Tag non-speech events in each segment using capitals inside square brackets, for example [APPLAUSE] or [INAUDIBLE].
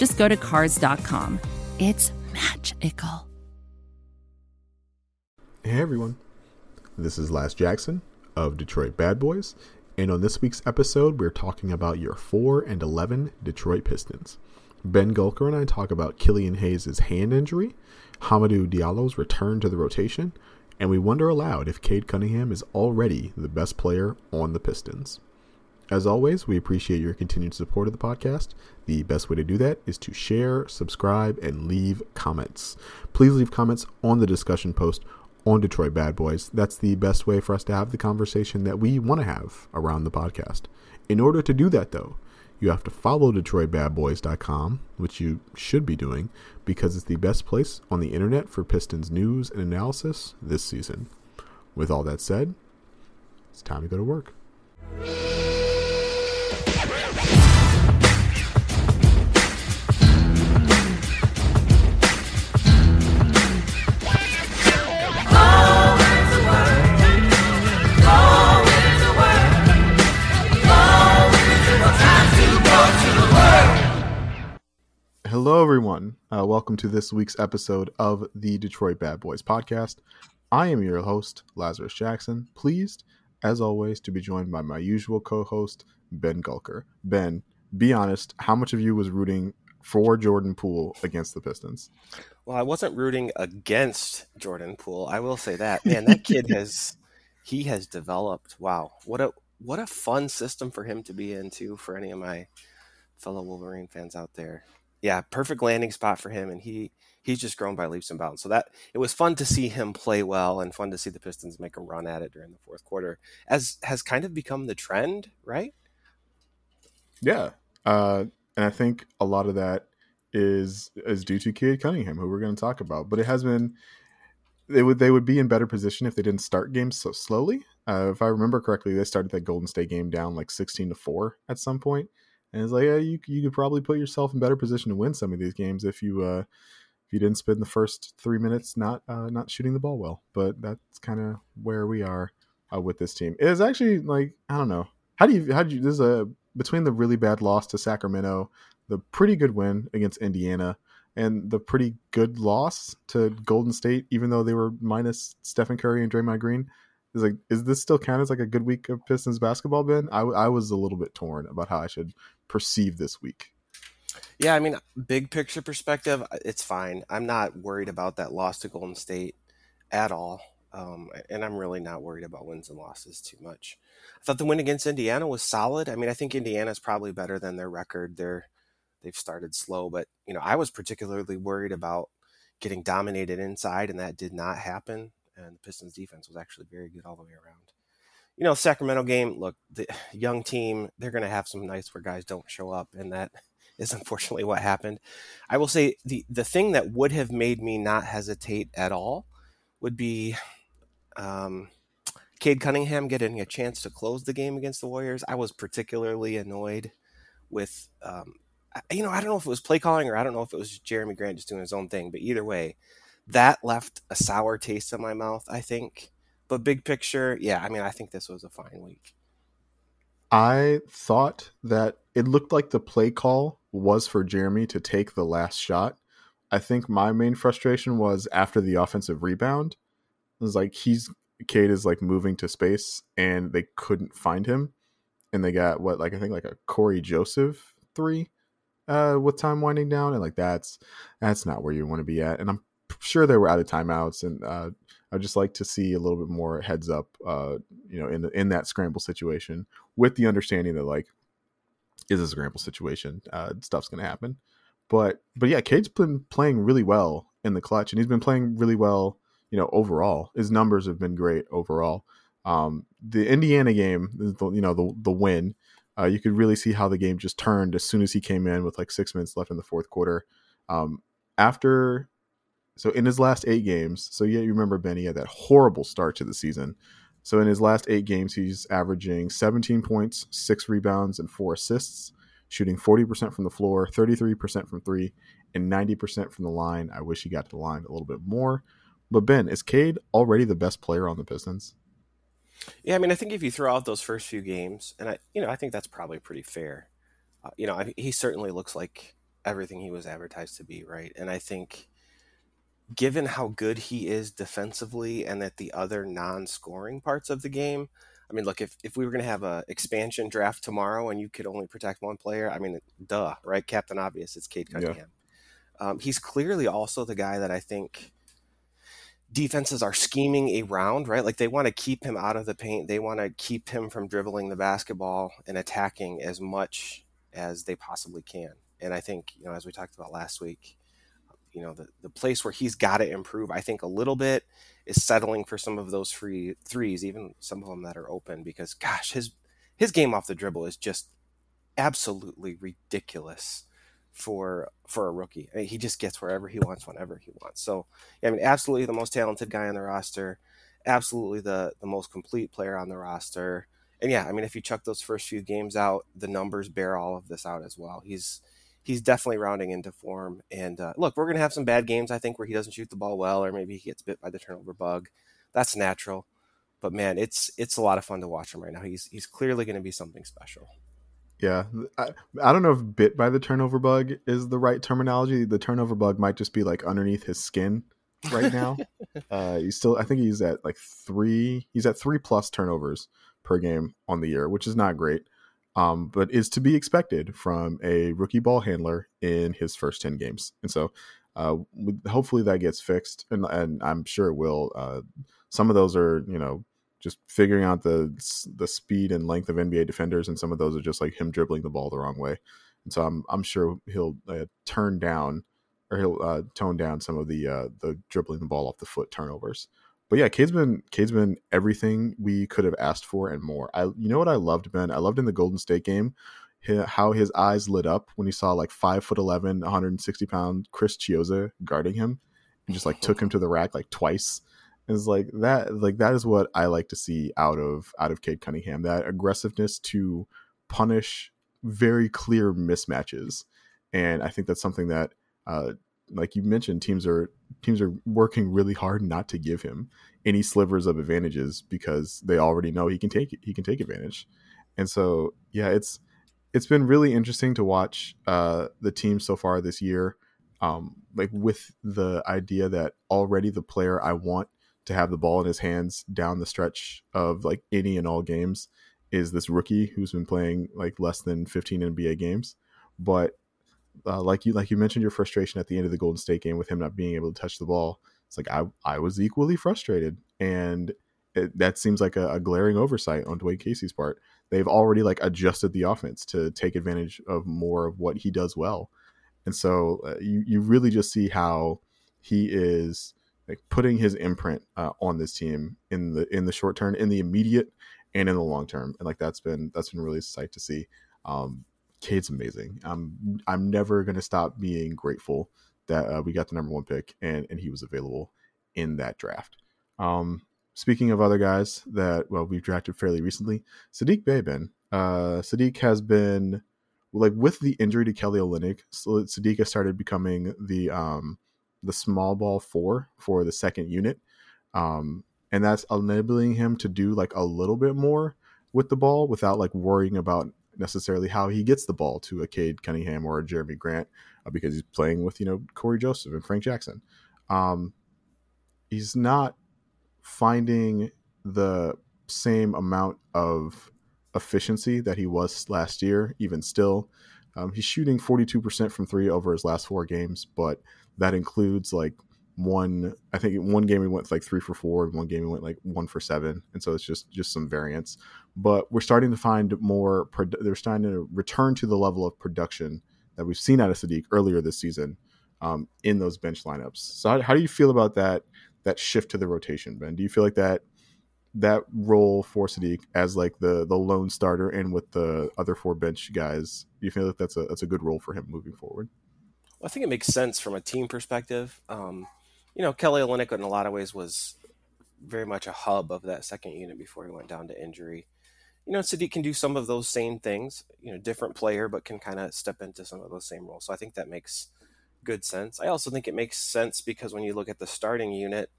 just go to Cars.com. It's magical. Hey everyone, this is Laz Jackson of Detroit Bad Boys, and on this week's episode, we're talking about your 4 and 11 Detroit Pistons. Ben Gulker and I talk about Killian Hayes' hand injury, Hamidou Diallo's return to the rotation, and we wonder aloud if Cade Cunningham is already the best player on the Pistons. As always, we appreciate your continued support of the podcast. The best way to do that is to share, subscribe, and leave comments. Please leave comments on the discussion post on Detroit Bad Boys. That's the best way for us to have the conversation that we want to have around the podcast. In order to do that, though, you have to follow DetroitBadBoys.com, which you should be doing because it's the best place on the internet for Pistons news and analysis this season. With all that said, it's time to go to work. Everyone. Uh, welcome to this week's episode of the Detroit Bad Boys podcast. I am your host, Lazarus Jackson. Pleased, as always, to be joined by my usual co host, Ben Gulker. Ben, be honest, how much of you was rooting for Jordan Poole against the Pistons? Well, I wasn't rooting against Jordan Poole. I will say that. Man, that kid [LAUGHS] has he has developed. Wow. What a what a fun system for him to be into for any of my fellow Wolverine fans out there yeah, perfect landing spot for him, and he he's just grown by leaps and bounds. So that it was fun to see him play well, and fun to see the Pistons make a run at it during the fourth quarter, as has kind of become the trend, right? Yeah, uh, and I think a lot of that is is due to Cade Cunningham, who we're going to talk about. But it has been they would they would be in better position if they didn't start games so slowly. Uh, if I remember correctly, they started that Golden State game down like sixteen to four at some point, and it's like, yeah, you you could probably put yourself in better position to win some of these games if you uh, if you didn't spend the first three minutes not uh, not shooting the ball well. But that's kind of where we are uh, with this team. It is actually like I don't know how do you how do you this is a between the really bad loss to Sacramento, the pretty good win against Indiana, and the pretty good loss to Golden State, even though they were minus Stephen Curry and Draymond Green is like is this still count as like a good week of Pistons basketball? Ben, I, I was a little bit torn about how I should perceive this week. Yeah, I mean, big picture perspective, it's fine. I'm not worried about that loss to Golden State at all, um, and I'm really not worried about wins and losses too much. I thought the win against Indiana was solid. I mean, I think Indiana's probably better than their record. They're they've started slow, but you know, I was particularly worried about getting dominated inside, and that did not happen and the Pistons defense was actually very good all the way around. You know, Sacramento game, look, the [SIGHS] young team, they're going to have some nights where guys don't show up, and that [LAUGHS] is unfortunately what happened. I will say the the thing that would have made me not hesitate at all would be um, Cade Cunningham getting a chance to close the game against the Warriors. I was particularly annoyed with, um, you know, I don't know if it was play calling or I don't know if it was Jerami Grant just doing his own thing, but either way, that left a sour taste in my mouth, I think. But big picture, yeah, I mean, I think this was a fine week. I thought that it looked like the play call was for Jerami to take the last shot. I think my main frustration was after the offensive rebound. It was like he's Cade is like moving to space and they couldn't find him. And they got what like I think like a Cory Joseph three uh with time winding down and like that's that's not where you want to be at. And I'm sure they were out of timeouts, and uh, I'd just like to see a little bit more heads up, uh, you know, in the, in that scramble situation, with the understanding that like, is a scramble situation, uh, stuff's gonna happen. But but yeah, Cade's been playing really well in the clutch, and he's been playing really well, you know, overall. His numbers have been great overall. Um, the Indiana game, you know, the the win. Uh, you could really see how the game just turned as soon as he came in with like six minutes left in the fourth quarter. Um, after so in his last eight games, so yeah, you remember Benny had that horrible start to the season. So in his last eight games, he's averaging 17 points, six rebounds, and four assists, shooting 40% from the floor, 33% from three, and 90% from the line. I wish he got to the line a little bit more. But Ben, is Cade already the best player on the Pistons? Yeah, I mean, I think if you throw out those first few games, and I, you know, I think that's probably pretty fair. Uh, you know, I, he certainly looks like everything he was advertised to be, right? And I think, given how good he is defensively, and at the other non-scoring parts of the game, I mean, look, if, if we were going to have a expansion draft tomorrow and you could only protect one player, I mean, duh, right? Captain Obvious, it's Cade Cunningham. Yeah. Um, he's clearly also the guy that I think defenses are scheming around, right? Like they want to keep him out of the paint. They want to keep him from dribbling the basketball and attacking as much as they possibly can. And I think, you know, as we talked about last week, you know, the, the place where he's got to improve, I think a little bit is settling for some of those free threes, even some of them that are open, because gosh, his his game off the dribble is just absolutely ridiculous for for a rookie. I mean, he just gets wherever he wants, whenever he wants. So, I mean, absolutely the most talented guy on the roster, absolutely the the most complete player on the roster. And yeah, I mean, if you chuck those first few games out, the numbers bear all of this out as well. He's he's definitely rounding into form. And uh, look, we're gonna have some bad games, I think, where he doesn't shoot the ball well, or maybe he gets bit by the turnover bug. That's natural. But man, it's it's a lot of fun to watch him right now. He's he's clearly going to be something special. Yeah, I, I don't know if bit by the turnover bug is the right terminology. The turnover bug might just be like underneath his skin right [LAUGHS] now. uh, he's still, I think he's at like three. He's at three plus turnovers per game on the year, which is not great, um, but is to be expected from a rookie ball handler in his first ten games. And so, uh, hopefully that gets fixed, and, and I'm sure it will. Uh, some of those are, you know, just figuring out the the speed and length of NBA defenders, and some of those are just like him dribbling the ball the wrong way. And so I'm I'm sure he'll uh, turn down or he'll uh, tone down some of the uh, the dribbling the ball off the foot turnovers. But yeah, Cade's been Cade's been everything we could have asked for and more. I you know what I loved Ben? I loved in the Golden State game how his eyes lit up when he saw like five foot 11, 160 pound Chris Chiozza guarding him and just like took him to the rack like twice is like that like that is what I like to see out of out of Cade Cunningham that aggressiveness to punish very clear mismatches and I think that's something that uh, like you mentioned teams are teams are working really hard not to give him any slivers of advantages because they already know he can take it he can take advantage and so yeah it's it's been really interesting to watch uh, the team so far this year um, like with the idea that already the player I want to have the ball in his hands down the stretch of like any and all games is this rookie who's been playing like less than 15 NBA games. But uh, like you like you mentioned your frustration at the end of the Golden State game with him not being able to touch the ball. It's like I I was equally frustrated, and it, that seems like a, a, glaring oversight on Dwane Casey's part. They've already like adjusted the offense to take advantage of more of what he does well, and so uh, you you really just see how he is like putting his imprint uh, on this team in the in the short term, in the immediate, and in the long term. And like that's been that's been really a sight to see. Um, Cade's amazing. I'm I'm never gonna stop being grateful that uh, we got the number one pick and and he was available in that draft. Um, speaking of other guys that well we've drafted fairly recently, Saddiq Bey Ben. Uh, Saddiq has been like with the injury to Kelly Olynyk, Saddiq has started becoming the um the small ball four for the second unit. Um, and that's enabling him to do like a little bit more with the ball without like worrying about necessarily how he gets the ball to a Cade Cunningham or a Jerami Grant uh, because he's playing with, you know, Cory Joseph and Frank Jackson. Um, he's not finding the same amount of efficiency that he was last year, even still. Um, he's shooting 42% from three over his last four games, but that includes like one i think one game we went like three for four and one game we went like one for seven and so it's just just some variance but we're starting to find more they're starting to return to the level of production that we've seen out of saddiq earlier this season um, in those bench lineups so how, how do you feel about that that shift to the rotation ben do you feel like that that role for Saddiq as like the the lone starter and with the other four bench guys, do you feel like that's a that's a good role for him moving forward? I think it makes sense from a team perspective. Um, you know, Kelly Olynyk in a lot of ways was very much a hub of that second unit before he went down to injury. You know, Saddiq can do some of those same things. You know, different player, but can kind of step into some of those same roles. So I think that makes good sense. I also think it makes sense because when you look at the starting unit,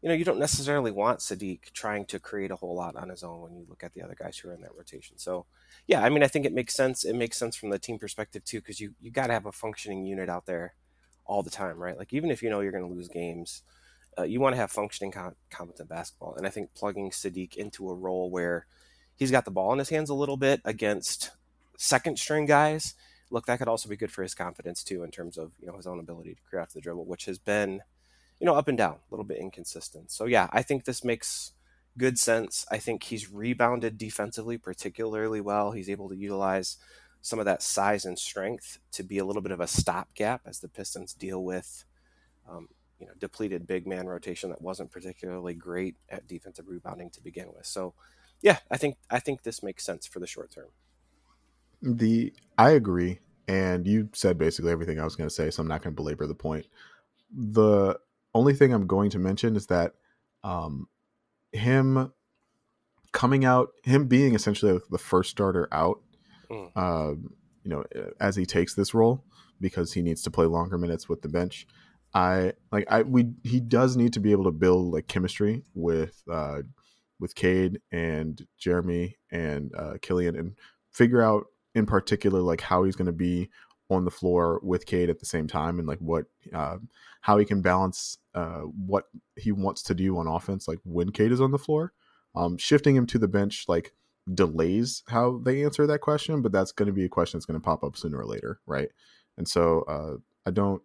you know, you don't necessarily want Saddiq trying to create a whole lot on his own when you look at the other guys who are in that rotation. So, yeah, I mean, I think it makes sense. It makes sense from the team perspective too, because you you got to have a functioning unit out there all the time, right? Like even if you know you're going to lose games, uh, you want to have functioning, com- competent basketball. And I think plugging Saddiq into a role where he's got the ball in his hands a little bit against second string guys. Look, that could also be good for his confidence too, in terms of you know his own ability to create off the dribble, which has been you know, up and down, a little bit inconsistent. So yeah, I think this makes good sense. I think he's rebounded defensively particularly well. He's able to utilize some of that size and strength to be a little bit of a stopgap as the Pistons deal with, um, you know, depleted big man rotation that wasn't particularly great at defensive rebounding to begin with. So, yeah, I think I think this makes sense for the short term. The I agree, and you said basically everything I was going to say, so I'm not going to belabor the point. The only thing I'm going to mention is that um, him coming out, him being essentially the first starter out, mm. uh, you know, as he takes this role because he needs to play longer minutes with the bench. I like I we he does need to be able to build like chemistry with uh with Cade and Jerami and uh Killian and figure out in particular like how he's going to be on the floor with Cade at the same time and like what uh, how he can balance uh, what he wants to do on offense like when Cade is on the floor. Um, shifting him to the bench like delays how they answer that question, but that's going to be a question that's going to pop up sooner or later, right? And so uh, I don't.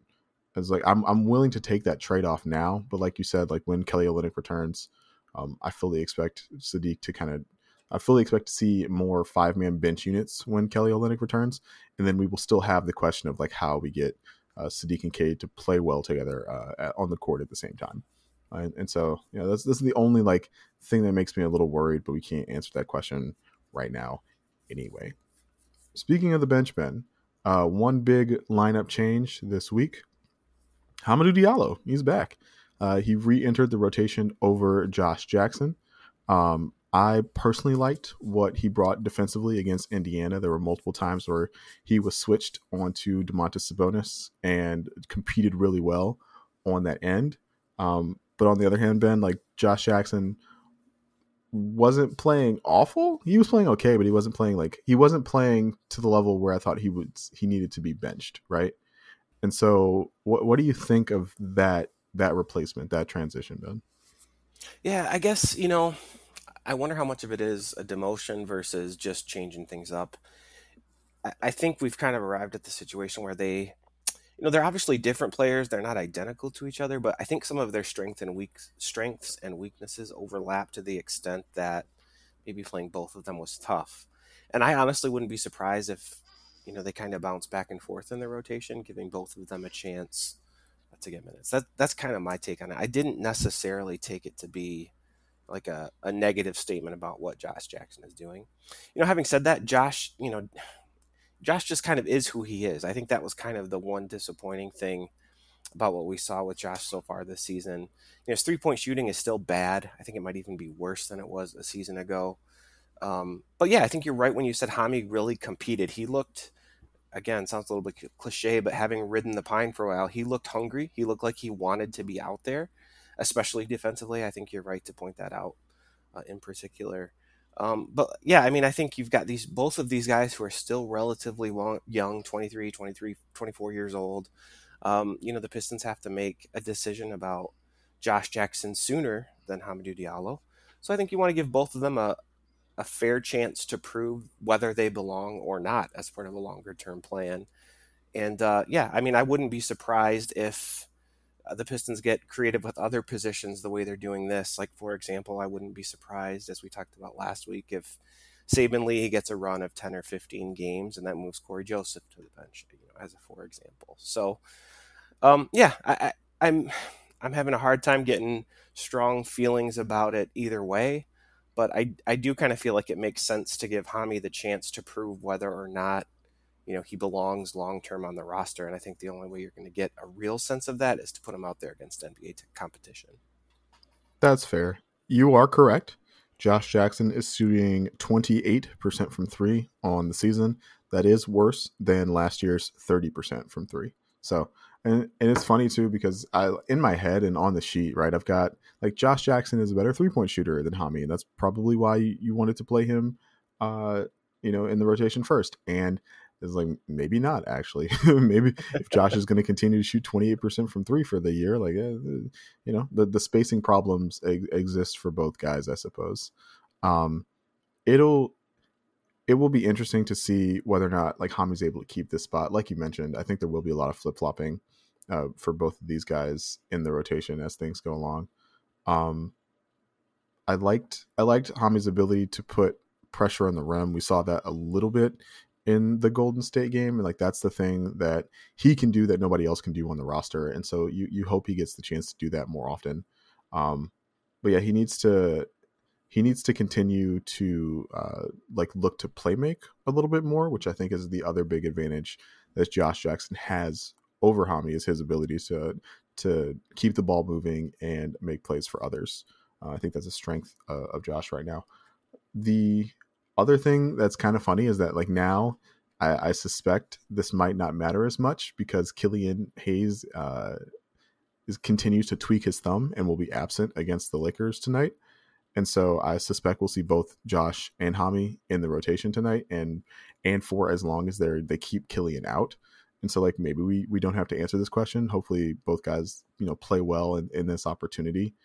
It's like I'm I'm willing to take that trade off now, but like you said, like when Kelly Olynyk returns, um, I fully expect Saddiq to kind of I fully expect to see more five man bench units when Kelly Olynyk returns, and then we will still have the question of like how we get uh, Saddiq and Cade to play well together uh, on the court at the same time. And, and so, you know, that's this is the only like thing that makes me a little worried, but we can't answer that question right now, anyway. Speaking of the bench, Ben, uh, one big lineup change this week. Hamidou Diallo, he's back. Uh, he re-entered the rotation over Josh Jackson. Um, I personally liked what he brought defensively against Indiana. There were multiple times where he was switched onto Domantas Sabonis and competed really well on that end. Um, but on the other hand, Ben, like Josh Jackson wasn't playing awful. He was playing okay, but he wasn't playing like he wasn't playing to the level where I thought he would he needed to be benched, right? And so, what what do you think of that that replacement, that transition, Ben? Yeah, I guess you know I wonder how much of it is a demotion versus just changing things up. I, I think we've kind of arrived at the situation where they, you know, they're obviously different players. They're not identical to each other, but I think some of their strength and weak strengths and weaknesses overlap to the extent that maybe playing both of them was tough. And I honestly wouldn't be surprised if, you know, they kind of bounce back and forth in their rotation, giving both of them a chance uh, to get minutes. That that's kind of my take on it. I didn't necessarily take it to be like a, a negative statement about what Josh Jackson is doing. You know, having said that, Josh, you know, Josh just kind of is who he is. I think that was kind of the one disappointing thing about what we saw with Josh so far this season. You know, his three point shooting is still bad. I think it might even be worse than it was a season ago. Um, but yeah, I think you're right when you said Hami really competed. He looked, again, sounds a little bit cliche, but having ridden the pine for a while, he looked hungry. He looked like he wanted to be out there especially defensively. I think you're right to point that out uh, in particular. Um, but yeah, I mean, I think you've got these both of these guys who are still relatively long, young 23, 23, 24 years old. Um, you know, the Pistons have to make a decision about Josh Jackson sooner than Hamidou Diallo. So I think you want to give both of them a, a fair chance to prove whether they belong or not as part of a longer term plan. And uh, yeah, I mean, I wouldn't be surprised if uh, the Pistons get creative with other positions the way they're doing this. Like, for example, I wouldn't be surprised, as we talked about last week, if Saben Lee gets a run of 10 or 15 games and that moves Cory Joseph to the bench, you know, as a for example. So, um, yeah, I, I, I'm I'm having a hard time getting strong feelings about it either way, but I I do kind of feel like it makes sense to give Hami the chance to prove whether or not you know, he belongs long term on the roster. And I think the only way you're going to get a real sense of that is to put him out there against NBA competition. That's fair. You are correct. Josh Jackson is shooting 28% from three on the season. That is worse than last year's 30% from three. So, and, and it's funny too because I in my head and on the sheet, right, I've got like Josh Jackson is a better three point shooter than Hami, and that's probably why you, you wanted to play him, uh, you know, in the rotation first. And it's like maybe not actually. [LAUGHS] maybe if Josh is going to continue to shoot 28% from three for the year, like uh, you know, the the spacing problems ex- exist for both guys, I suppose. Um, it'll it will be interesting to see whether or not like Hami's able to keep this spot. Like you mentioned, I think there will be a lot of flip flopping uh, for both of these guys in the rotation as things go along. Um, I liked I liked Hami's ability to put pressure on the rim. We saw that a little bit in the Golden State game, like that's the thing that he can do that nobody else can do on the roster. And so you you hope he gets the chance to do that more often. Um, but yeah, he needs to he needs to continue to uh, like look to play make a little bit more, which I think is the other big advantage that Josh Jackson has over Hami is his ability to to keep the ball moving and make plays for others. Uh, I think that's a strength uh, of Josh right now. The other thing that's kind of funny is that like now I, I, suspect this might not matter as much because Killian Hayes uh, is continues to tweak his thumb and will be absent against the Lakers tonight. And so I suspect we'll see both Josh and Hami in the rotation tonight and and for as long as they're they keep Killian out. And so like maybe we we don't have to answer this question. Hopefully both guys, you know, play well in, in this opportunity.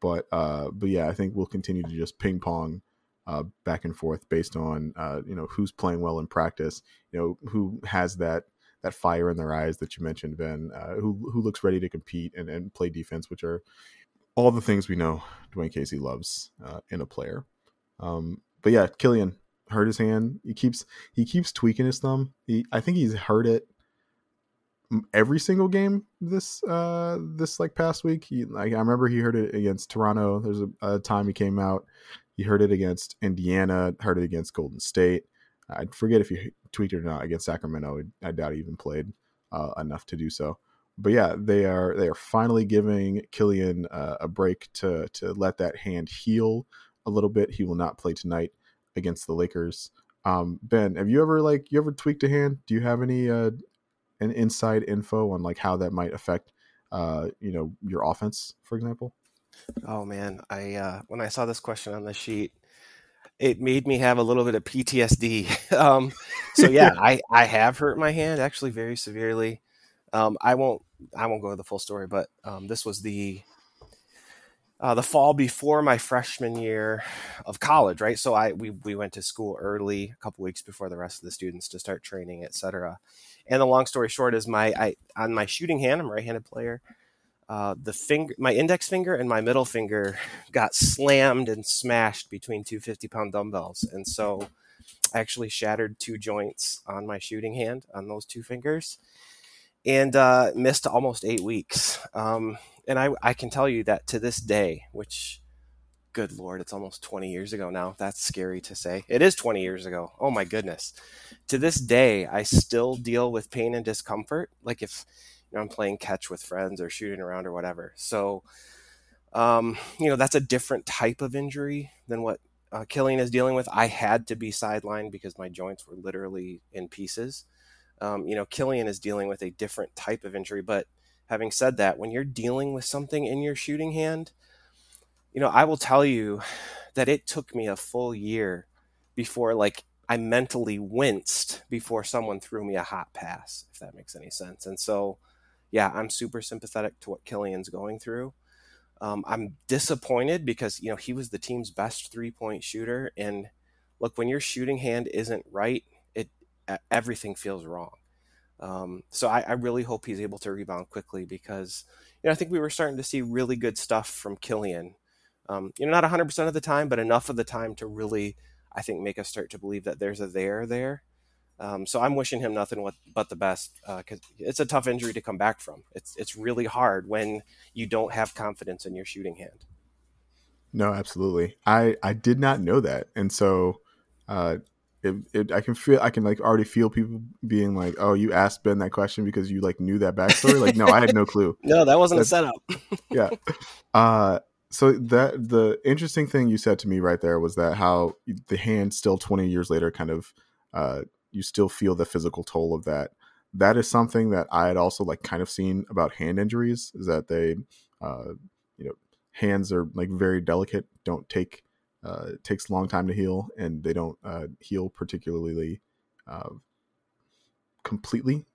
But uh but yeah, I think we'll continue to just ping pong uh, back and forth based on uh, you know who's playing well in practice, you know who has that that fire in their eyes that you mentioned, Ben, uh, who who looks ready to compete and, and play defense, which are all the things we know Dwane Casey loves uh, in a player. Um, but yeah, Killian hurt his hand. He keeps he keeps tweaking his thumb. He, I think he's hurt it every single game this uh this like past week. He like I remember he heard it against Toronto. There's a, a time he came out he heard it against Indiana, heard it against Golden State. I forget if he tweeted or not against Sacramento. I doubt he even played uh, enough to do so. But yeah, they are they are finally giving Killian uh, a break to to let that hand heal a little bit. He will not play tonight against the Lakers. Um, ben, have you ever like you ever tweaked a hand? Do you have any uh, an inside info on like how that might affect uh, you know your offense, for example? Oh man, I uh, when I saw this question on the sheet, it made me have a little bit of PTSD. [LAUGHS] um, so yeah, [LAUGHS] I I have hurt my hand actually very severely. Um, I won't I won't go to the full story, but um, this was the uh, the fall before my freshman year of college, right? So I we we went to school early, a couple weeks before the rest of the students to start training, etc. And the long story short is my I on my shooting hand, I'm a right-handed player uh, the finger, my index finger and my middle finger got slammed and smashed between two 50 pound dumbbells. And so I actually shattered two joints on my shooting hand on those two fingers and uh, missed almost eight weeks. Um, and I, I can tell you that to this day, which good lord it's almost 20 years ago now. That's scary to say. It is 20 years ago. Oh my goodness. To this day i still deal with pain and discomfort. Like if you know, I'm playing catch with friends or shooting around or whatever. So, um, you know, that's a different type of injury than what uh, Killian is dealing with. I had to be sidelined because my joints were literally in pieces. Um, you know, Killian is dealing with a different type of injury. But having said that, when you're dealing with something in your shooting hand, you know, I will tell you that it took me a full year before like I mentally winced before someone threw me a hot pass, if that makes any sense. And so, yeah, I'm super sympathetic to what Killian's going through. Um, I'm disappointed because you know he was the team's best three point shooter, and look, when your shooting hand isn't right, it everything feels wrong. Um, so I, I, really hope he's able to rebound quickly because you know I think we were starting to see really good stuff from Killian. Um, you know, not 100% of the time, but enough of the time to really, I think, make us start to believe that there's a there there. Um, so I'm wishing him nothing but the best because uh, it's a tough injury to come back from. It's it's really hard when you don't have confidence in your shooting hand. No, absolutely. I I did not know that, and so uh, it, it, I can feel I can like already feel people being like, "Oh, you asked Ben that question because you like knew that backstory." like, no, I had no clue. [LAUGHS] no, that wasn't That's, a setup. [LAUGHS] yeah. Uh, so that the interesting thing you said to me right there was that how the hand still 20 years later kind of uh, you still feel the physical toll of that. That is something that I had also like kind of seen about hand injuries is that they, uh, you know, hands are like very delicate, don't take uh, it takes a long time to heal, and they don't uh, heal particularly uh, completely.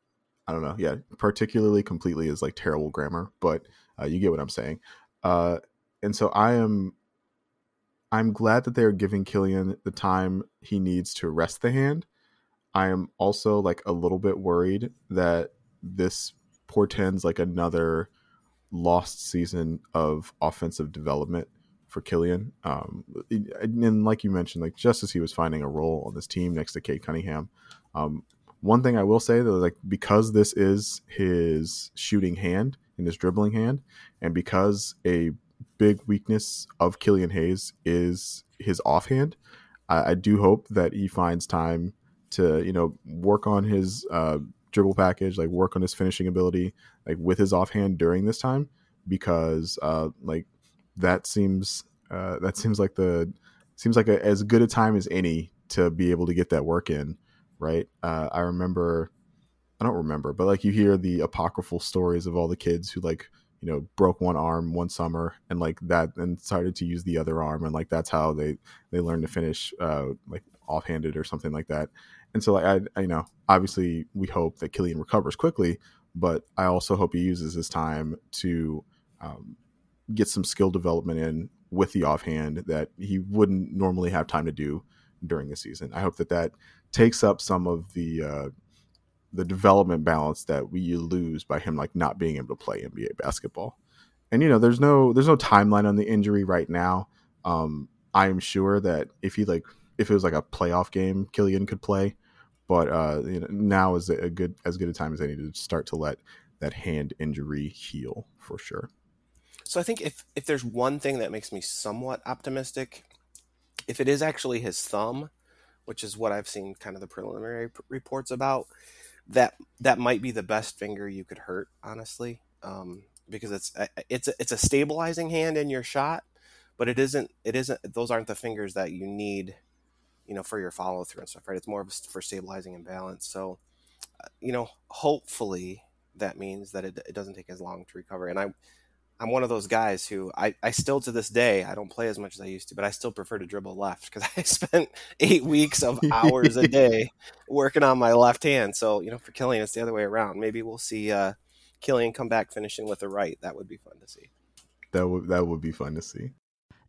I don't know. Yeah, particularly completely is like terrible grammar, but uh, you get what I'm saying. Uh, and so I am, I'm glad that they are giving Killian the time he needs to rest the hand. I am also like a little bit worried that this portends like another lost season of offensive development for Killian. Um, and like you mentioned, like just as he was finding a role on this team next to Cade Cunningham, um, one thing I will say though, like because this is his shooting hand and his dribbling hand, and because a big weakness of Killian Hayes is his offhand, I, I do hope that he finds time to you know work on his uh, dribble package, like work on his finishing ability, like with his offhand during this time, because uh, like that seems uh, that seems like the seems like a, as good a time as any to be able to get that work in, right? Uh, I remember, I don't remember, but like you hear the apocryphal stories of all the kids who like you know broke one arm one summer and like that and started to use the other arm and like that's how they they learned to finish uh, like offhanded or something like that. And so like I, I you know obviously we hope that Killian recovers quickly, but I also hope he uses his time to um, get some skill development in with the offhand that he wouldn't normally have time to do during the season. I hope that that takes up some of the uh, the development balance that we lose by him like not being able to play NBA basketball. And you know, there's no there's no timeline on the injury right now. Um, I am sure that if he like if it was like a playoff game, Killian could play. But uh, you know, now is a good as good a time as any to start to let that hand injury heal for sure. So I think if if there's one thing that makes me somewhat optimistic, if it is actually his thumb, which is what I've seen kind of the preliminary p- reports about, that that might be the best finger you could hurt, honestly, um, because it's it's a, it's a stabilizing hand in your shot, but it isn't it isn't those aren't the fingers that you need, you know, for your follow through and stuff, right? It's more of for stabilizing and balance. So, uh, you know, hopefully that means that it, it doesn't take as long to recover. And I I'm one of those guys who I, I still to this day I don't play as much as I used to, but I still prefer to dribble left because [LAUGHS] I spent eight weeks of [LAUGHS] hours a day working on my left hand. So you know, for Killian, it's the other way around. Maybe we'll see uh, Killian come back finishing with the right. That would be fun to see. That would that would be fun to see.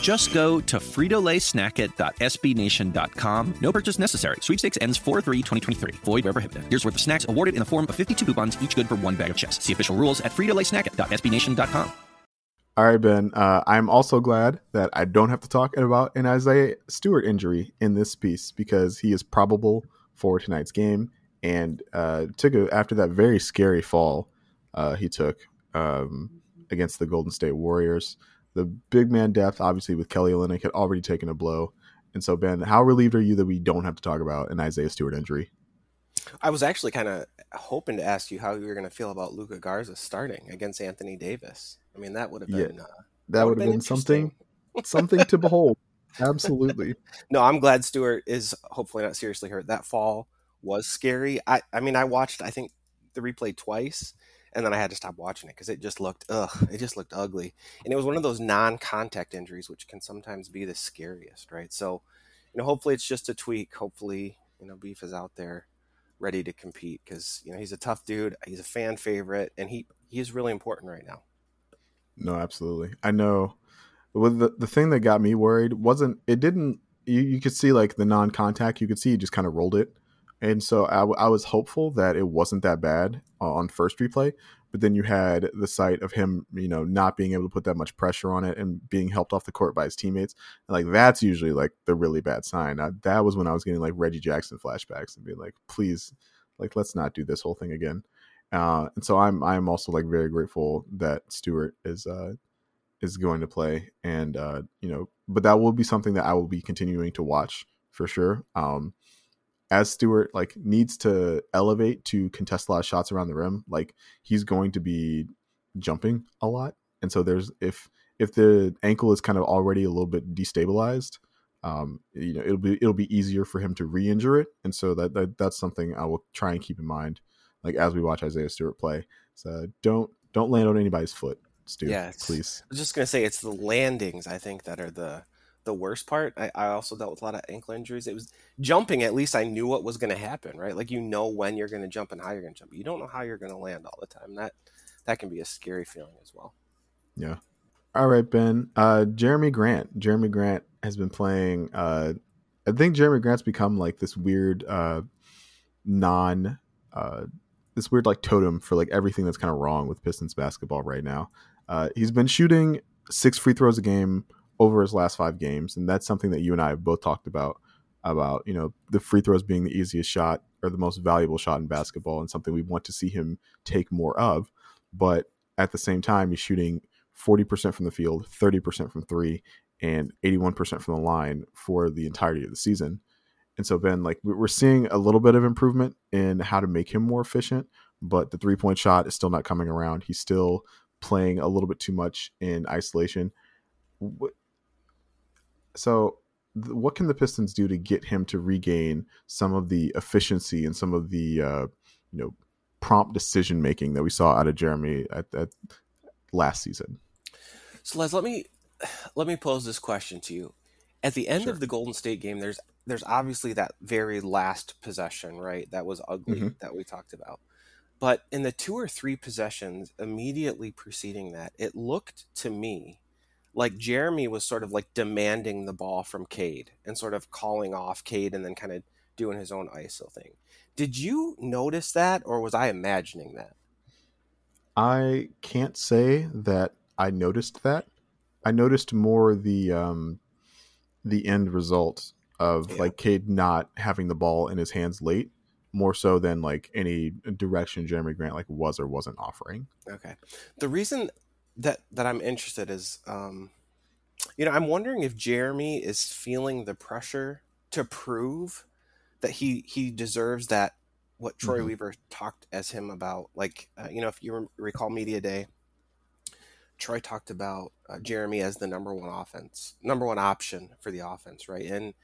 Just go to fritolaysnackit.sbnation.com. No purchase necessary. Sweepstakes ends 4-3-2023. Void where prohibited. Here's worth of snacks awarded in the form of 52 coupons, each good for one bag of chips. See official rules at fritolaysnackit.sbnation.com. All right, Ben. Uh, I'm also glad that I don't have to talk about an Isaiah Stewart injury in this piece because he is probable for tonight's game and uh, took a, after that very scary fall uh, he took um, against the Golden State Warriors the big man depth, obviously with Kelly Olynyk, had already taken a blow. And so, Ben, how relieved are you that we don't have to talk about an Isaiah Stewart injury? I was actually kind of hoping to ask you how you were going to feel about Luka Garza starting against Anthony Davis. I mean, that would have been yeah, uh, that, that would have been, been something [LAUGHS] something to behold. Absolutely. no, I'm glad Stewart is hopefully not seriously hurt. That fall was scary. I I mean I watched I think the replay twice and then I had to stop watching it because it just looked ugh, it just looked ugly. And it was one of those non-contact injuries which can sometimes be the scariest, right? So, you know, hopefully it's just a tweak. Hopefully, you know, Beef is out there ready to compete because you know he's a tough dude. He's a fan favorite, and he he is really important right now. No, absolutely. I know. With the the thing that got me worried wasn't it didn't you, you could see like the non-contact you could see he just kind of rolled it and so I, I was hopeful that it wasn't that bad on first replay but then you had the sight of him you know not being able to put that much pressure on it and being helped off the court by his teammates. And, like that's usually like the really bad sign. I, that was when i was getting like reggie jackson flashbacks and being like please like let's not do this whole thing again. Uh, and so i'm i'm also like very grateful that stewart is uh is going to play and uh you know but that will be something that i will be continuing to watch for sure. Um as Stewart like needs to elevate to contest a lot of shots around the rim, like he's going to be jumping a lot. And so there's if if the ankle is kind of already a little bit destabilized, um, you know, it'll be it'll be easier for him to re-injure it. And so that, that that's something I will try and keep in mind, like as we watch Isaiah Stewart play. So don't don't land on anybody's foot, Stu. Yeah, please. I was just gonna say it's the landings I think that are the the worst part. I, I also dealt with a lot of ankle injuries. It was jumping. At least I knew what was going to happen, right? Like you know when you're going to jump and how you're going to jump. You don't know how you're going to land all the time. That that can be a scary feeling as well. Yeah. All right, Ben. Uh, Jerami Grant. Jerami Grant has been playing. Uh, I think Jerami Grant's become like this weird uh, non. Uh, this weird like totem for like everything that's kind of wrong with Pistons basketball right now. Uh, he's been shooting six free throws a game over his last five games, and that's something that you and I have both talked about about you know the free throws being the easiest shot or the most valuable shot in basketball, and something we want to see him take more of. But at the same time, he's shooting forty percent from the field, thirty percent from three, and eighty-one percent from the line for the entirety of the season. And so, Ben, like we're seeing a little bit of improvement in how to make him more efficient, but the three point shot is still not coming around. He's still playing a little bit too much in isolation so th- what can the Pistons do to get him to regain some of the efficiency and some of the uh, you know prompt decision making that we saw out of Jerami at, at last season? So Laz, let me let me pose this question to you. At the end sure. of the Golden State game, there's there's obviously that very last possession, right? That was ugly mm-hmm. that we talked about. But in the two or three possessions immediately preceding that, it looked to me like Jerami was sort of like demanding the ball from Cade and sort of calling off Cade and then kind of doing his own ISO thing. Did you notice that or was I imagining that? I can't say that I noticed that. I noticed more the um the end result of yeah. like Cade not having the ball in his hands late more so than like any direction Jerami Grant like was or wasn't offering. Okay. The reason that that I'm interested is, um, you know, I'm wondering if Jerami is feeling the pressure to prove that he he deserves that what Troy mm-hmm. Weaver talked as him about. Like, uh, you know, if you recall media day, Troy talked about uh, Jerami as the number one offense, number one option for the offense, right? And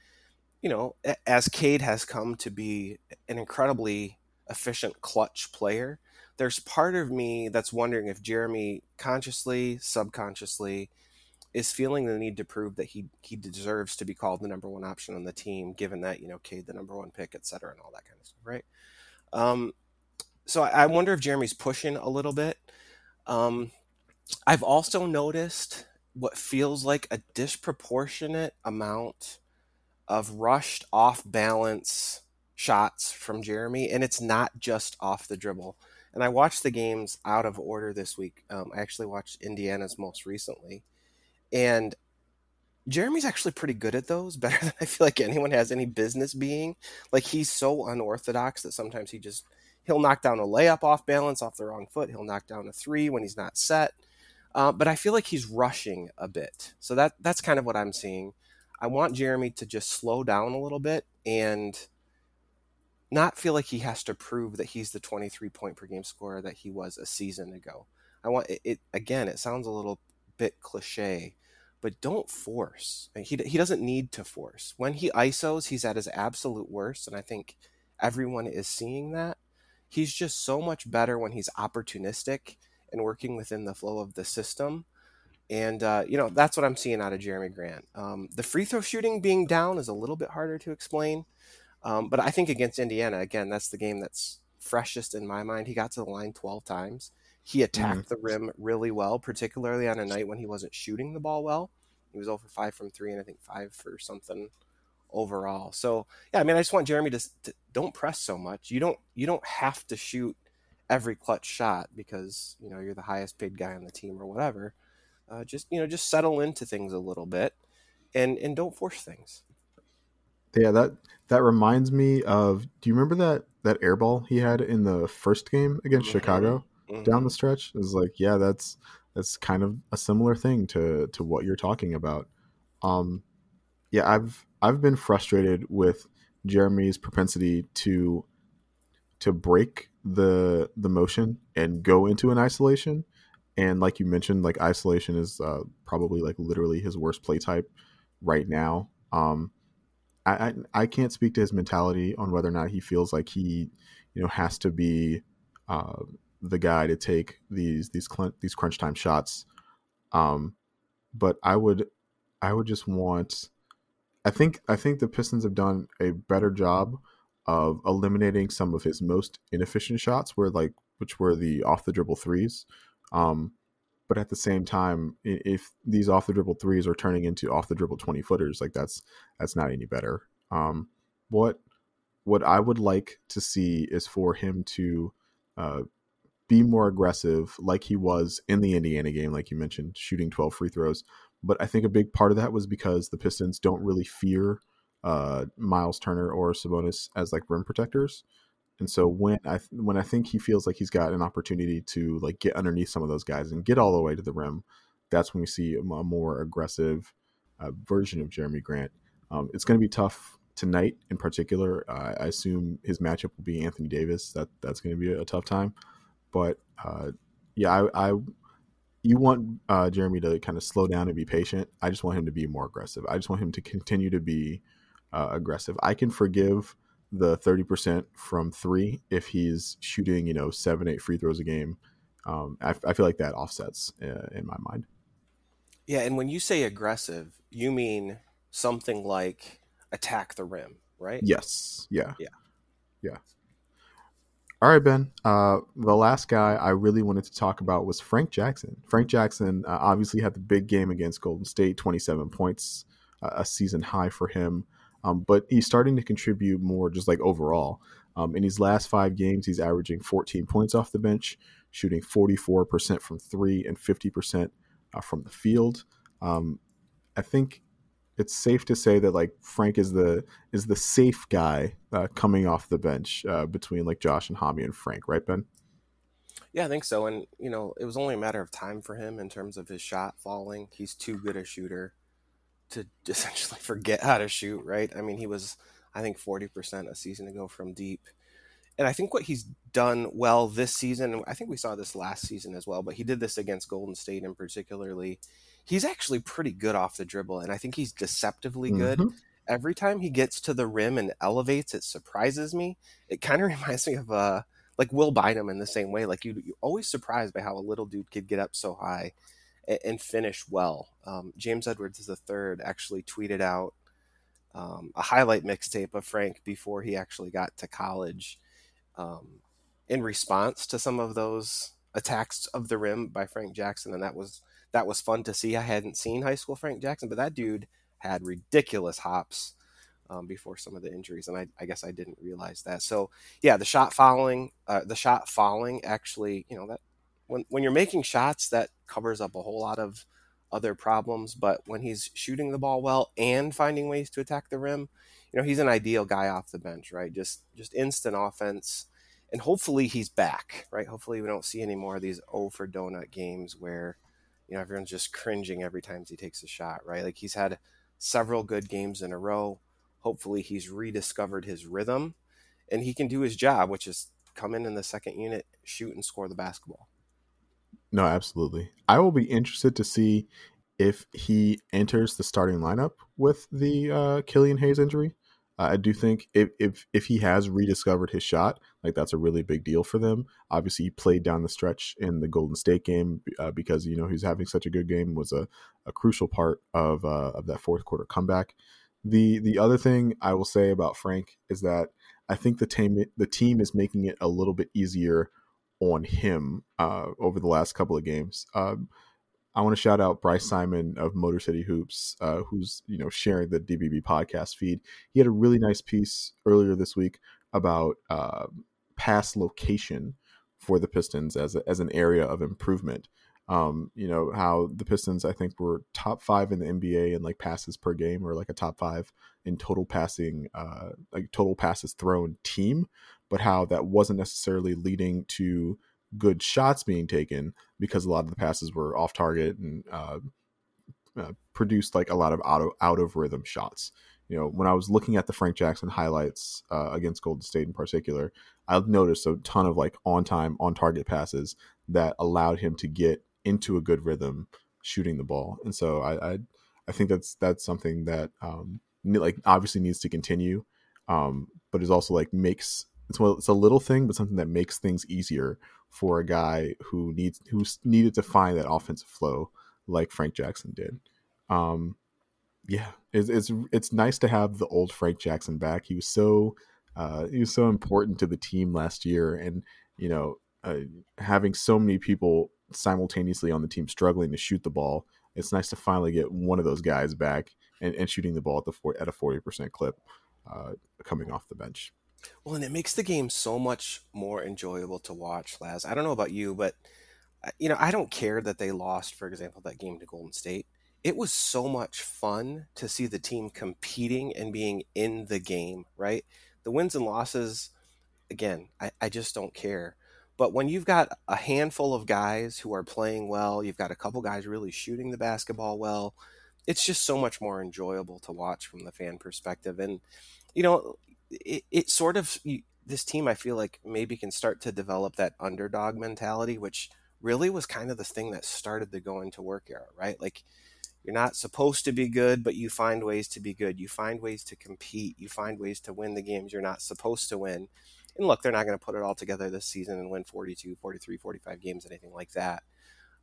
you know, as Cade has come to be an incredibly efficient clutch player, there's part of me that's wondering if Jerami consciously, subconsciously, is feeling the need to prove that he he deserves to be called the number one option on the team, given that you know Cade the number one pick, et cetera, and all that kind of stuff, right? Um, so I, I wonder if Jerami's pushing a little bit. Um, I've also noticed what feels like a disproportionate amount of rushed, off balance shots from Jerami, and it's not just off the dribble and I watched the games out of order this week. Um, I actually watched Indiana's most recently, and Jerami's actually pretty good at those, [LAUGHS] better than I feel like anyone has any business being. Like he's so unorthodox that sometimes he just he'll knock down a layup off balance off the wrong foot. He'll knock down a three when he's not set. Uh, but I feel like he's rushing a bit. So that that's kind of what I'm seeing. I want Jerami to just slow down a little bit and not feel like he has to prove that he's the 23 point per game scorer that he was a season ago. I want it, it again, it sounds a little bit cliche, but don't force. He, he doesn't need to force. When he ISOs, he's at his absolute worst. And I think everyone is seeing that. He's just so much better when he's opportunistic and working within the flow of the system. And, uh, you know, that's what I'm seeing out of Jerami Grant. Um, the free throw shooting being down is a little bit harder to explain. Um, but I think against Indiana, again, that's the game that's freshest in my mind. He got to the line 12 times. He attacked mm-hmm. the rim really well, particularly on a night when he wasn't shooting the ball well. He was over five from three, and I think five for something overall. So yeah, I mean, I just want Jerami to, to don't press so much. You don't you don't have to shoot every clutch shot because you know you're the highest paid guy on the team or whatever. Uh, just you know, just settle into things a little bit, and and don't force things. Yeah, that that reminds me of. Do you remember that that airball he had in the first game against mm-hmm. Chicago mm-hmm. down the stretch? Is like, yeah, that's that's kind of a similar thing to to what you're talking about. Um, yeah, I've I've been frustrated with Jerami's propensity to to break the the motion and go into an isolation. And like you mentioned, like isolation is uh, probably like literally his worst play type right now. Um, I, I, can't speak to his mentality on whether or not he feels like he you know has to be uh, the guy to take these these cl- these crunch time shots. Um, but I would I would just want I think I think the Pistons have done a better job of eliminating some of his most inefficient shots, where like which were the off the dribble threes. Um, but at the same time, if these off the dribble threes are turning into off the dribble twenty footers, like that's that's not any better. Um, what what I would like to see is for him to uh, be more aggressive, like he was in the Indiana game, like you mentioned, shooting twelve free throws, but I think a big part of that was because the Pistons don't really fear uh, Miles Turner or Sabonis as like rim protectors. And so when I when I think he feels like he's got an opportunity to like get underneath some of those guys and get all the way to the rim, that's when we see a, more aggressive uh, version of Jerami Grant. Um, it's going to be tough tonight in particular. Uh, I assume his matchup will be Anthony Davis. That that's going to be a, tough time. But uh, yeah, I, I you want uh, Jerami to kind of slow down and be patient. I just want him to be more aggressive. I just want him to continue to be uh, aggressive. I can forgive the 30% from three if he's shooting, you know, seven, eight free throws a game. Um, I, I, feel like that offsets uh, in my mind. Yeah. And when you say aggressive, you mean something like attack the rim, right? Yes. Yeah. Yeah. Yeah. All right, Ben. Uh, the last guy I really wanted to talk about was Frank Jackson. Frank Jackson uh, obviously had the big game against Golden State, 27 points, uh, a season high for him. Um, but he's starting to contribute more just like overall. Um, in his last five games, he's averaging 14 points off the bench, shooting 44% from three and 50% uh, from the field. Um, I think it's safe to say that like Frank is the is the safe guy uh, coming off the bench uh, between like Josh and Hami and Frank, right, Ben? Yeah, I think so. And you know, it was only a matter of time for him in terms of his shot falling. He's too good a shooter to [LAUGHS] essentially forget how to shoot, right? I mean, he was I think forty percent a season ago from deep. And I think what he's done well this season, I think we saw this last season as well, but he did this against Golden State in particularly he's actually pretty good off the dribble, and I think he's deceptively good. Mm-hmm. Every time he gets to the rim and elevates, it surprises me. It kind of [LAUGHS] reminds me of uh, like Will Bynum in the same way. Like you, you're always surprised by how a little dude could get up so high and, and finish well. Um, James Edwards the third actually tweeted out um, a highlight mixtape of Frank before he actually got to college, um, in response to some of those attacks of the rim by Frank Jackson, and that was that was fun to see. I hadn't seen high school Frank Jackson, but that dude had ridiculous hops um, before some of the injuries, and I, I, guess I didn't realize that. So yeah, the shot falling, uh, the shot falling actually, you know that when when you're making shots, that covers up a whole lot of other problems. But when he's shooting the ball well and finding ways to attack the rim, you know he's an ideal guy off the bench, right? Just just instant offense. And hopefully he's back, right? Hopefully we don't see any more of these O for donut games where you know everyone's just cringing every time he takes a shot right like he's had several good games in a row hopefully he's rediscovered his rhythm and he can do his job which is come in in the second unit shoot and score the basketball no absolutely i will be interested to see if he enters the starting lineup with the uh, killian hayes injury I do think if, if if he has rediscovered his shot, like that's a really big deal for them. Obviously, he played down the stretch in the Golden State game uh, because you know he's having such a good game was a, a crucial part of uh, of that fourth quarter comeback. The the other thing I will say about Frank is that I think the team the team is making it a little bit easier on him uh, over the last couple of games. Um, I want to shout out Bryce Simon of Motor City Hoops, uh, who's you know sharing the DBB podcast feed. He had a really nice piece earlier this week about uh, pass location for the Pistons as a, as an area of improvement. Um, you know how the Pistons, I think, were top five in the NBA in like passes per game, or like a top five in total passing, uh, like total passes thrown team, but how that wasn't necessarily leading to good shots being taken because a lot of the passes were off target and uh, uh, produced like a lot of out of, out of rhythm shots. You know, when I was looking at the Frank Jackson highlights uh, against Golden State in particular, I noticed a ton of like on time, on target passes that allowed him to get into a good rhythm shooting the ball. And so I, I, I think that's that's something that um, like obviously needs to continue, um, but is also like makes it's well, it's a little thing, but something that makes things easier for a guy who needs who needed to find that offensive flow like Frank Jackson did. Um, yeah, it's, it's it's nice to have the old Frank Jackson back. He was so uh, he was so important to the team last year, and you know uh, having so many people simultaneously on the team struggling to shoot the ball. It's nice to finally get one of those guys back and, and shooting the ball at the four, at a forty percent clip uh, coming off the bench. Well, and it makes the game so much more enjoyable to watch, Laz. I don't know about you, but uh, you know, I don't care that they lost, for example, that game to Golden State. It was so much fun to see the team competing and being in the game, right? The wins and losses, again, I, I just don't care. But when you've got a handful of guys who are playing well, you've got a couple guys really shooting the basketball well, it's just so much more enjoyable to watch from the fan perspective. And, you know, it, it sort of this team I feel like maybe can start to develop that underdog mentality, which really was kind of the thing that started the going to work era, right? Like you're not supposed to be good, but you find ways to be good. You find ways to compete. You find ways to win the games you're not supposed to win. And look, they're not going to put it all together this season and win 42, 43, 45 games, anything like that.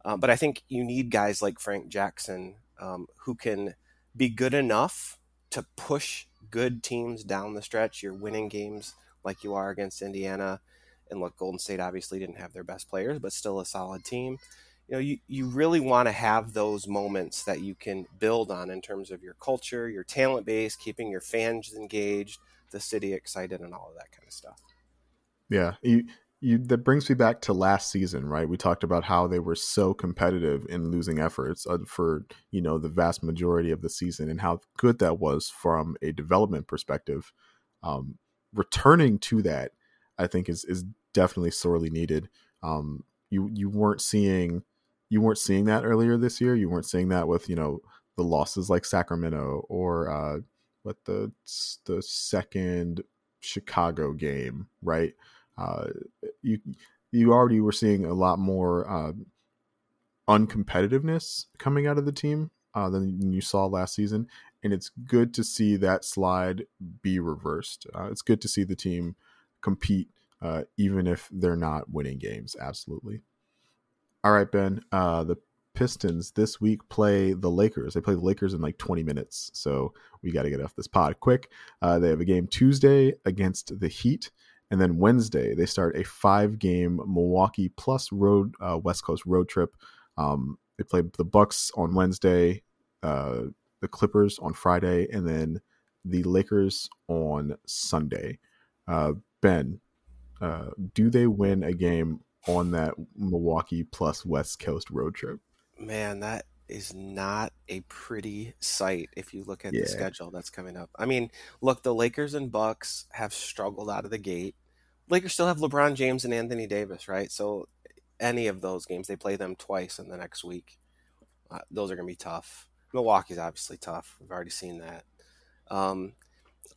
Um, but I think you need guys like Frank Jackson um, who can be good enough to push good teams down the stretch. You're winning games like you are against Indiana. And look, Golden State obviously didn't have their best players, but still a solid team. You know, you, you really want to have those moments that you can build on in terms of your culture, your talent base, keeping your fans engaged, the city excited, and all of that kind of stuff. Yeah. You, you that brings me back to last season, right? We talked about how they were so competitive in losing efforts uh, for you know the vast majority of the season, and how good that was from a development perspective. Um, returning to that, I think is is definitely sorely needed. Um, you you weren't seeing you weren't seeing that earlier this year. You weren't seeing that with you know the losses like Sacramento or uh, what the the second Chicago game, right? Uh, you you already were seeing a lot more uh, uncompetitiveness coming out of the team uh, than you saw last season, and it's good to see that slide be reversed. Uh, it's good to see the team compete, uh, even if they're not winning games. Absolutely. All right, Ben. The Pistons this week play the Lakers. They play the Lakers in like 20 minutes, so we got to get off this pod quick. Uh, they have a game Tuesday against the Heat. And then Wednesday, they start a five game Milwaukee plus road uh, West Coast road trip. Um, they play the Bucks on Wednesday, uh, the Clippers on Friday, and then the Lakers on Sunday. Uh, ben, uh, do they win a game on that Milwaukee plus West Coast road trip? Man, that is not a pretty sight if you look at yeah. the schedule that's coming up. I mean, look, the Lakers and Bucks have struggled out of the gate. Lakers still have LeBron James and Anthony Davis, right? So any of those games, they play them twice in the next week. Uh, those are going to be tough. Milwaukee's obviously tough. We've already seen that. Um,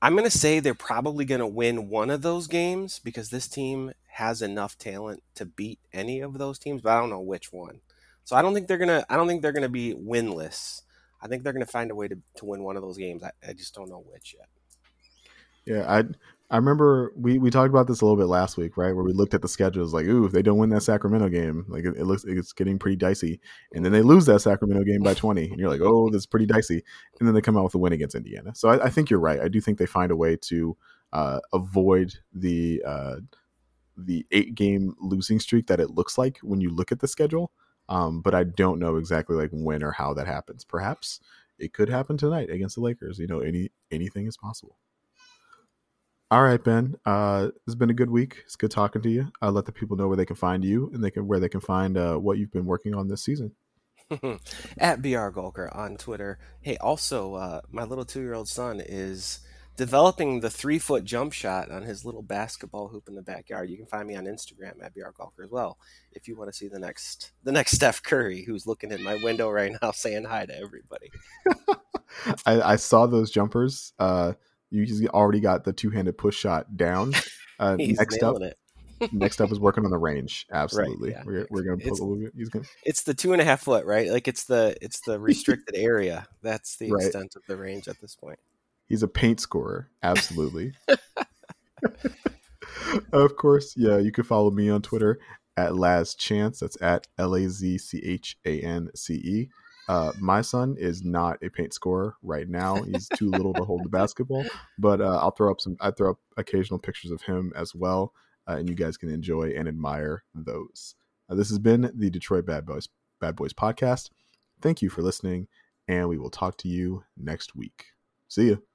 I'm going to say they're probably going to win one of those games because this team has enough talent to beat any of those teams, but I don't know which one. So I don't think they're gonna. I don't think they're gonna be winless. I think they're gonna find a way to, to win one of those games. I, I just don't know which yet. Yeah, I I remember we, we talked about this a little bit last week, right? Where we looked at the schedules, like, ooh, if they don't win that Sacramento game, like it, it looks it's getting pretty dicey. And then they lose that Sacramento game by twenty, and you're like, oh, that's pretty dicey. And then they come out with a win against Indiana. So I, I think you're right. I do think they find a way to uh, avoid the uh, the eight game losing streak that it looks like when you look at the schedule. Um, but I don't know exactly like when or how that happens. Perhaps it could happen tonight against the Lakers. You know, any anything is possible. All right, Ben. Uh, it's been a good week. It's good talking to you. I'll let the people know where they can find you and they can where they can find uh, what you've been working on this season. [LAUGHS] At BR Gulker on Twitter. Hey, also, uh, my little two year old son is developing the three foot jump shot on his little basketball hoop in the backyard. You can find me on Instagram at BR Gulker as well if you want to see the next the next Steph Curry who's looking in my window right now [LAUGHS] saying hi to everybody. [LAUGHS] I, I, saw those jumpers. Uh, you already got the two handed push shot down. [LAUGHS] Uh, next up, it. next up is working on the range. Absolutely, right, yeah. we're, we're gonna it's, put. He's gonna. It's the two and a half foot, right? Like it's the it's the restricted area. That's the right. extent of the range at this point. He's a paint scorer. Absolutely. [LAUGHS] of course, yeah. You can follow me on Twitter at Laz Chance. That's at L A Z C H A N C E. Uh, my son is not a paint scorer right now. He's too little to hold the basketball, but uh, I'll throw up some. I throw up occasional pictures of him as well, uh, and you guys can enjoy and admire those. Uh, this has been the Detroit Bad Boys Bad Boys podcast. Thank you for listening, and we will talk to you next week. See you.